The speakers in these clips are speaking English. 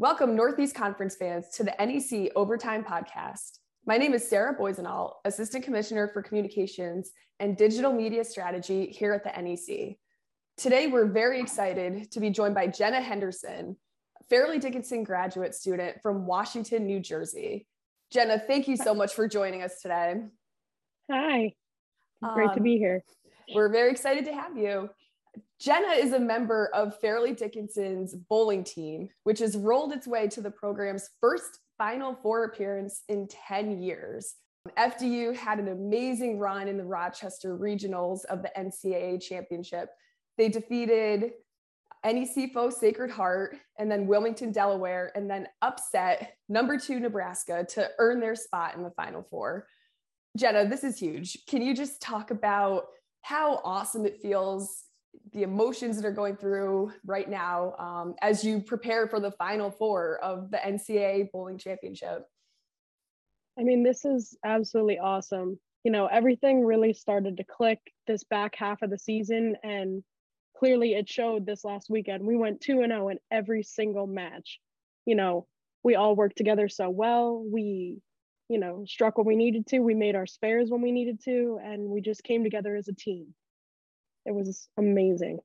Welcome, Northeast Conference fans, to the NEC Overtime Podcast. My name is Sarah Boisenall, Assistant Commissioner for Communications and Digital Media Strategy here at the NEC. Today, we're very excited to be joined by Jenna Henderson, Fairleigh Dickinson graduate student from Washington, New Jersey. Jenna, thank you so much for joining us today. Hi, great um, to be here. We're very excited to have you. Jenna is a member of Fairleigh Dickinson's bowling team, which has rolled its way to the program's first Final Four appearance in 10 years. FDU had an amazing run in the Rochester regionals of the NCAA championship. They defeated NEC foe Sacred Heart and then Wilmington, Delaware, and then upset number two Nebraska to earn their spot in the Final Four. Jenna, this is huge. Can you just talk about how awesome it feels the emotions that are going through right now um, as you prepare for the final four of the NCAA bowling championship? I mean, this is absolutely awesome. You know, everything really started to click this back half of the season, and clearly it showed this last weekend. We went 2 and 0 in every single match. You know, we all worked together so well. We, you know, struck when we needed to. We made our spares when we needed to, and we just came together as a team it was amazing.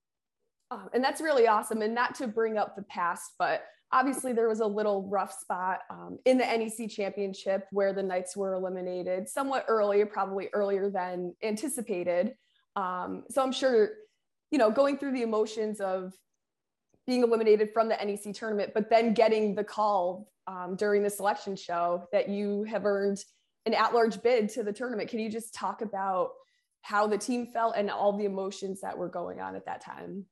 Oh, and that's really awesome. And not to bring up the past, but obviously there was a little rough spot um, in the NEC championship where the Knights were eliminated somewhat early, probably earlier than anticipated. Um, so I'm sure, you know, going through the emotions of being eliminated from the NEC tournament, but then getting the call um, during the selection show that you have earned an at-large bid to the tournament. Can you just talk about how the team felt and all the emotions that were going on at that time.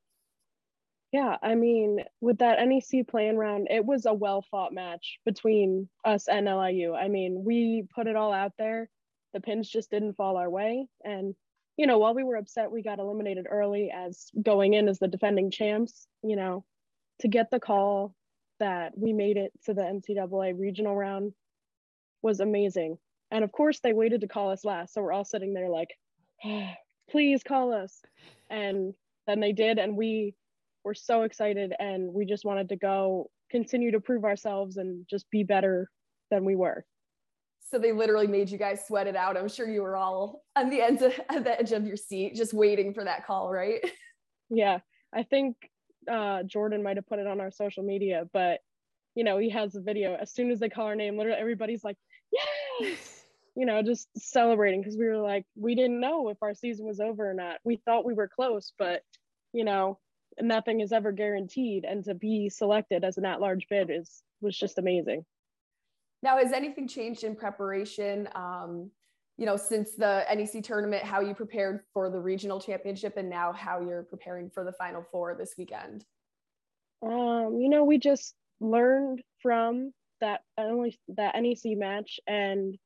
Yeah, I mean, with that NEC playing round, it was a well fought match between us and LIU. I mean, we put it all out there. The pins just didn't fall our way. And, you know, while we were upset, we got eliminated early as going in as the defending champs, you know, to get the call that we made it to the NCAA regional round was amazing. And of course, they waited to call us last. So we're all sitting there like, please call us. And then they did. And we were so excited and we just wanted to go continue to prove ourselves and just be better than we were. So they literally made you guys sweat it out. I'm sure you were all on the ends of the edge of your seat, just waiting for that call, right? Yeah. I think uh, Jordan might have put it on our social media, but you know, he has a video. As soon as they call our name, literally everybody's like, yes you know, just celebrating because we were like, we didn't know if our season was over or not. We thought we were close, but you know, nothing is ever guaranteed. And to be selected as an at-large bid is was just amazing. Now, has anything changed in preparation? Um, you know, since the NEC tournament, how you prepared for the regional championship, and now how you're preparing for the Final Four this weekend? Um, you know, we just learned from that only that NEC match and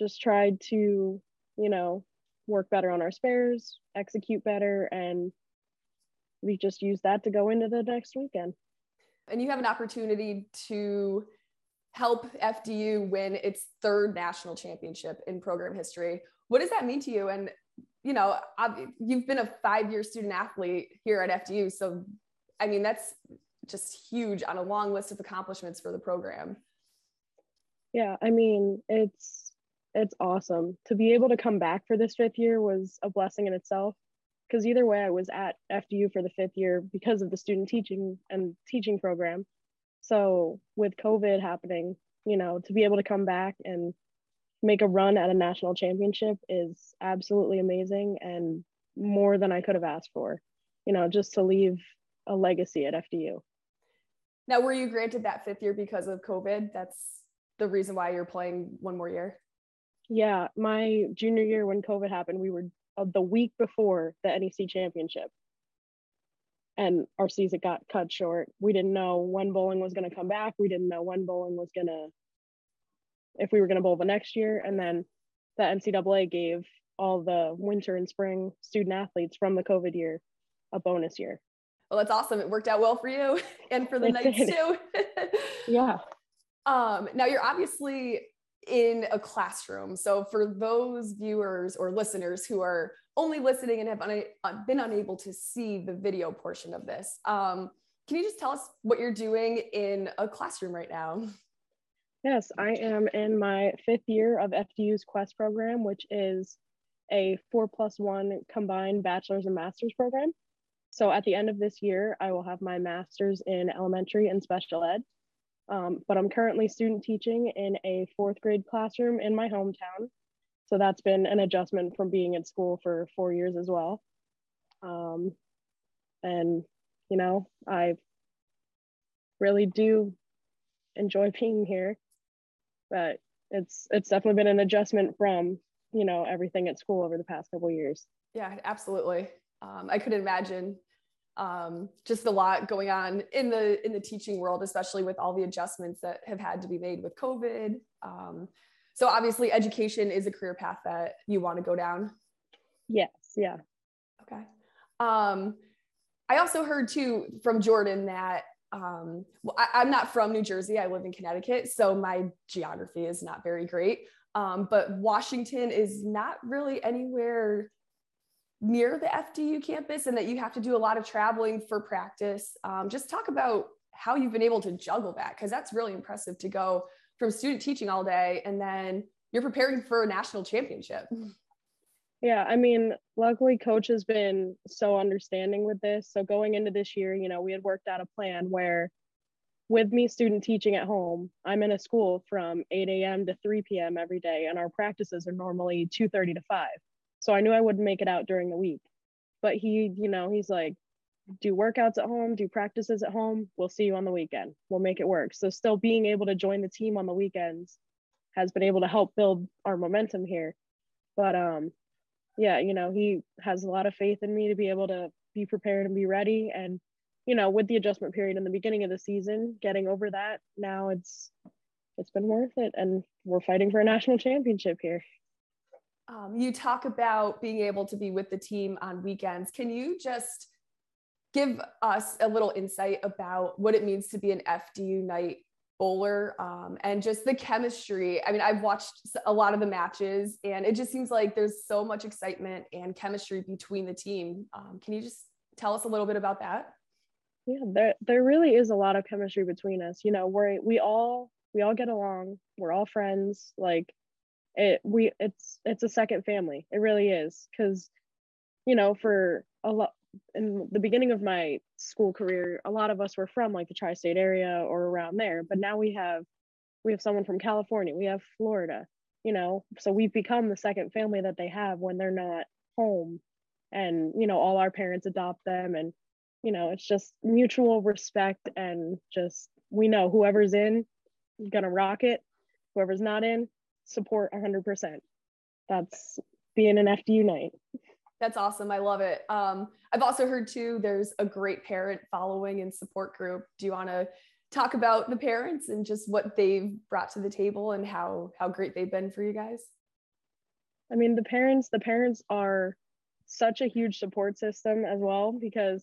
just tried to, you know, work better on our spares, execute better, and we just use that to go into the next weekend. And you have an opportunity to help FDU win its third national championship in program history. What does that mean to you? And you know, you've been a five-year student athlete here at FDU, so I mean that's just huge on a long list of accomplishments for the program. Yeah, I mean it's it's awesome. To be able to come back for this fifth year was a blessing in itself because either way i was at fdu for the fifth year because of the student teaching and teaching program. So with covid happening you know to be able to come back and make a run at a national championship is absolutely amazing and more than i could have asked for you know just to leave a legacy at fdu now were you granted that fifth year because of covid? That's the reason why you're playing one more year yeah, my junior year when COVID happened, we were uh, the week before the NEC championship. And our season got cut short. We didn't know when bowling was going to come back. We didn't know when bowling was going to, if we were going to bowl the next year. And then the NCAA gave all the winter and spring student athletes from the COVID year a bonus year. Well, that's awesome. It worked out well for you and for the Knights too. yeah. Um, now you're obviously in a classroom. So for those viewers or listeners who are only listening and have uh, been unable to see the video portion of this, um, can you just tell us what you're doing in a classroom right now? Yes, I am in my fifth year of FDU's Quest program, which is a four plus one combined bachelor's and master's program. So at the end of this year, I will have my master's in elementary and special ed. Um, but I'm currently student teaching in a fourth grade classroom in my hometown. So that's been an adjustment from being at school for four years as well. Um, and, you know, I really do enjoy being here, but it's it's definitely been an adjustment from you know everything at school over the past couple years. Yeah, absolutely. Um, I could imagine um, just a lot going on in the in the teaching world, especially with all the adjustments that have had to be made with COVID. Um, so obviously, education is a career path that you want to go down. Yes. Yeah. Okay. Um, I also heard too from Jordan that um, well, I, am not from New Jersey. I live in Connecticut, so my geography is not very great. Um, but Washington is not really anywhere near the FDU campus and that you have to do a lot of traveling for practice. Um, just talk about how you've been able to juggle that because that's really impressive to go from student teaching all day and then you're preparing for a national championship. Yeah, I mean, luckily coach has been so understanding with this. So going into this year, you know, we had worked out a plan where with me student teaching at home, I'm in a school from 8 a.m. to 3 p.m. every day, and our practices are normally 2:30 to 5. So I knew I wouldn't make it out during the week. But he, you know, he's like, do workouts at home, do practices at home. We'll see you on the weekend. We'll make it work. So still being able to join the team on the weekends has been able to help build our momentum here. But um yeah, you know, he has a lot of faith in me to be able to be prepared and be ready and you know, with the adjustment period in the beginning of the season, getting over that, now it's it's been worth it and we're fighting for a national championship here. Um, you talk about being able to be with the team on weekends. Can you just give us a little insight about what it means to be an FDU Knight bowler um, and just the chemistry? I mean, I've watched a lot of the matches and it just seems like there's so much excitement and chemistry between the team. Um, can you just tell us a little bit about that? Yeah, there there really is a lot of chemistry between us. You know, we we all we all get along. We're all friends. Like it we it's it's a second family. It really is. Because you know for a lot in the beginning of my school career a lot of us were from like the tri-state area or around there but now we have we have someone from california. We have florida you know? So we've become the second family that they have when they're not home. And you know all our parents adopt them and you know it's just mutual respect and just we know whoever's in gonna rock it. Whoever's not in support 100%. That's being an FDU Knight. That's awesome. I love it. Um, I've also heard too, there's a great parent following and support group. Do you want to talk about the parents and just what they've brought to the table and how how great they've been for you guys? I mean, the parents, the parents are such a huge support system as well because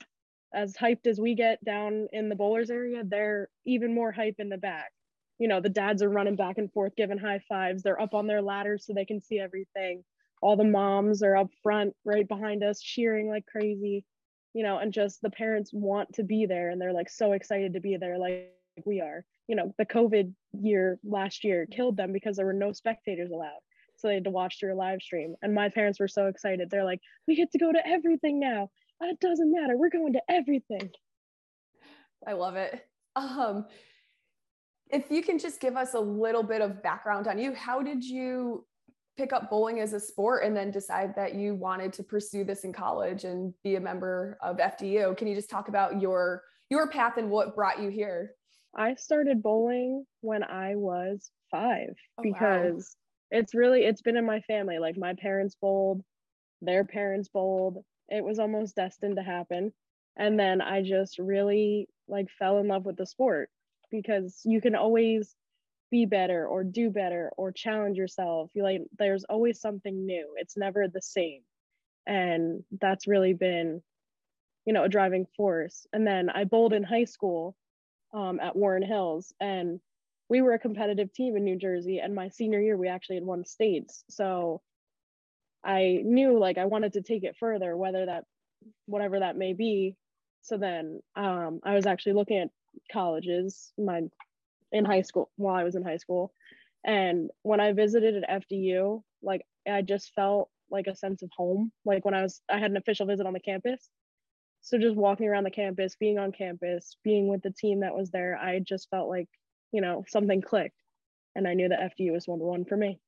as hyped as we get down in the bowlers area, they're even more hype in the back you know the dads are running back and forth giving high fives. They're up on their ladders so they can see everything. All the moms are up front right behind us cheering like crazy you know and just the parents want to be there and they're like so excited to be there like we are. You know the covid year last year killed them because there were no spectators allowed so they had to watch through a live stream. And my parents were so excited. They're like we get to go to everything now. It doesn't matter. We're going to everything. I love it. Um if you can just give us a little bit of background on you, how did you pick up bowling as a sport and then decide that you wanted to pursue this in college and be a member of FDU? Can you just talk about your your path and what brought you here? I started bowling when I was 5 oh, because wow. it's really it's been in my family. Like my parents bowled, their parents bowled. It was almost destined to happen. And then I just really like fell in love with the sport because you can always be better or do better or challenge yourself. You like there's always something new. It's never the same. And that's really been, you know, a driving force. And then I bowled in high school um, at Warren Hills and we were a competitive team in New Jersey. And my senior year, we actually had won states. So I knew like I wanted to take it further, whether that, whatever that may be. so then um, I was actually looking at colleges my in high school while I was in high school. And when I visited at FDU, like I just felt like a sense of home. Like when I was I had an official visit on the campus. So just walking around the campus, being on campus, being with the team that was there, I just felt like, you know, something clicked. And I knew that FDU was one to one for me.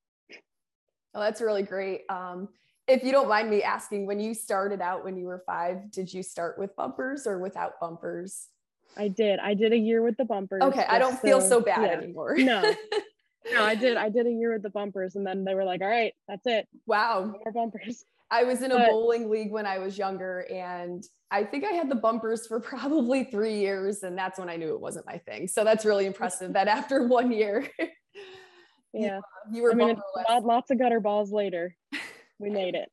Oh, that's really great. Um, if you don't mind me asking, when you started out when you were five, did you start with bumpers or without bumpers? I did. I did a year with the bumpers. Okay, I don't feel so bad yeah. anymore. no. No, I did. I did a year with the bumpers and then they were like, all right, that's it. Wow. more bumpers. I was in a but, bowling league when I was younger and I think I had the bumpers for probably three years and that's when I knew it wasn't my thing. So that's really impressive that after one year. yeah. You, were I mean, lots of gutter balls later. We made it.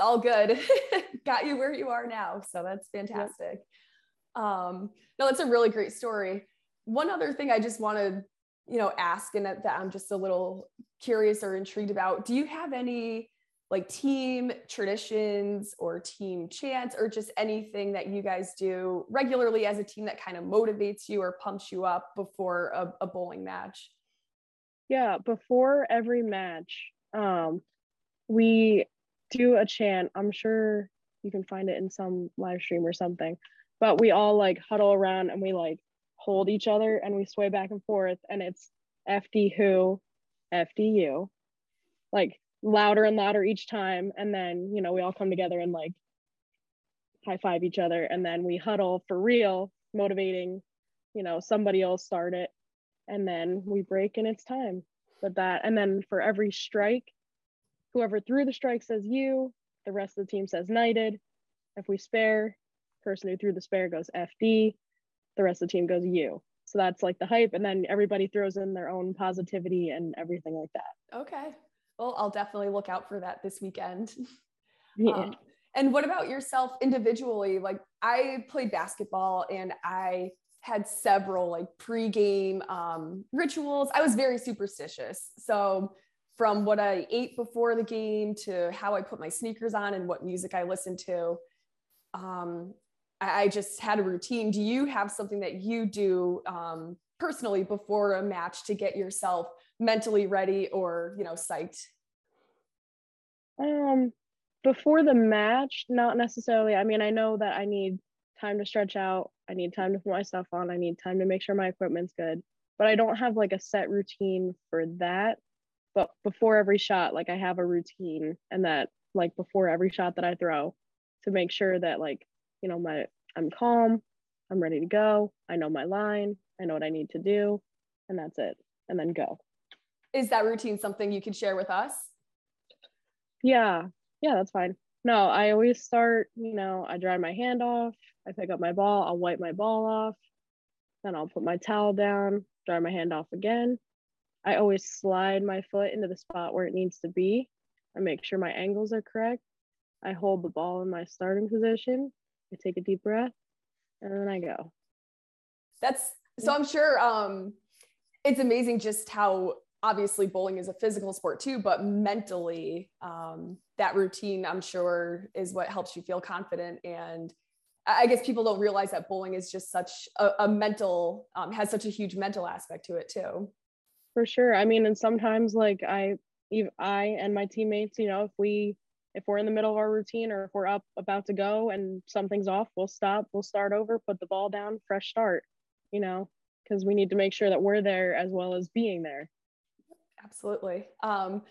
all good. Got you where you are now. So that's fantastic. Yep. Um, no, that's a really great story. One other thing I just want to, you know, ask and that, that I'm just a little curious or intrigued about. Do you have any like team traditions or team chants or just anything that you guys do regularly as a team that kind of motivates you or pumps you up before a, a bowling match? Yeah, before every match, um, we do a chant. I'm sure you can find it in some live stream or something, but we all like huddle around and we like hold each other and we sway back and forth and it's FD who, FDU, like louder and louder each time. And then, you know, we all come together and like high five each other and then we huddle for real, motivating, you know, somebody else start it. And then we break and it's time. But that, and then for every strike, whoever threw the strike says you, the rest of the team says knighted. If we spare, person who threw the spare goes FD, the rest of the team goes you. So that's like the hype. And then everybody throws in their own positivity and everything like that. Okay. Well, I'll definitely look out for that this weekend. Yeah. Um, and what about yourself individually? Like I played basketball and I had several like pre-game um, rituals. I was very superstitious. So from what I ate before the game to how I put my sneakers on and what music I listened to. Um, I, just had a routine. Do you have something that you do um, personally before a match to get yourself mentally ready or you know psyched? Um, before the match, not necessarily. I mean, I know that I need time to stretch out. I need time to put my stuff on. I need time to make sure my equipment's good. But I don't have like a set routine for that but before every shot like i have a routine and that like before every shot that i throw to make sure that like you know my i'm calm i'm ready to go i know my line i know what i need to do and that's it and then go is that routine something you could share with us yeah yeah that's fine no i always start you know i dry my hand off i pick up my ball i'll wipe my ball off then i'll put my towel down dry my hand off again I always slide my foot into the spot where it needs to be. I make sure my angles are correct. I hold the ball in my starting position. I take a deep breath and then I go. That's so I'm sure um it's amazing just how obviously bowling is a physical sport too, but mentally um that routine I'm sure is what helps you feel confident. And I guess people don't realize that bowling is just such a, a mental um, has such a huge mental aspect to it too. For sure. I mean and sometimes like i i and my teammates you know if we if we're in the middle of our routine or if we're up about to go and something's off we'll stop we'll start over put the ball down fresh start you know because we need to make sure that we're there as well as being there. Absolutely. Um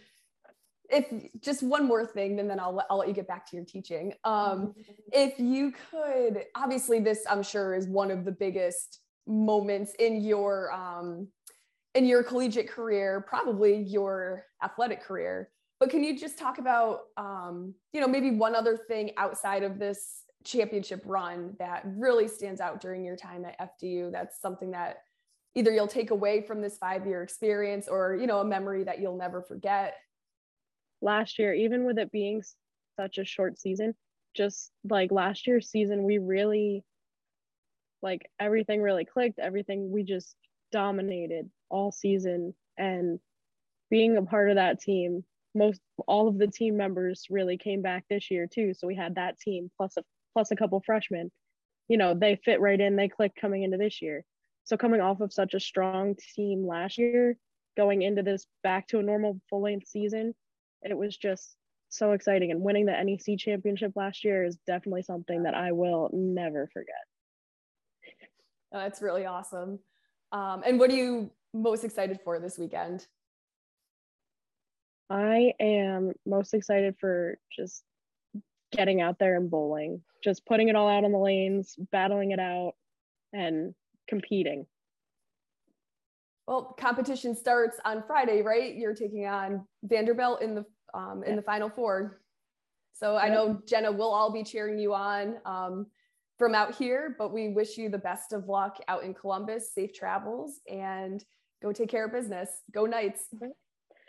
if just one more thing and then I'll, I'll let you get back to your teaching. Um if you could obviously this i'm sure is one of the biggest moments in your um in your collegiate career, probably your athletic career. But can you just talk about, um, you know, maybe one other thing outside of this championship run that really stands out during your time at FDU? That's something that either you'll take away from this five year experience or, you know, a memory that you'll never forget. Last year, even with it being such a short season, just like last year's season, we really, like, everything really clicked. Everything we just dominated all season and being a part of that team most all of the team members really came back this year too so we had that team plus a plus a couple freshmen you know, they fit right in, they click coming into this year. So coming off of such a strong team last year, going into this back to a normal full length season, it was just so exciting. And winning the NEC championship last year is definitely something that I will never forget. That's really awesome. Um, and what are you most excited for this weekend? I am most excited for just getting out there and bowling, just putting it all out on the lanes, battling it out, and competing. Well, competition starts on Friday, right? You're taking on Vanderbilt in the um, in the Final Four. So. I know Jenna we'll all be cheering you on um, from out here, but we wish you the best of luck out in Columbus. Safe travels and go take care of business. Go Knights.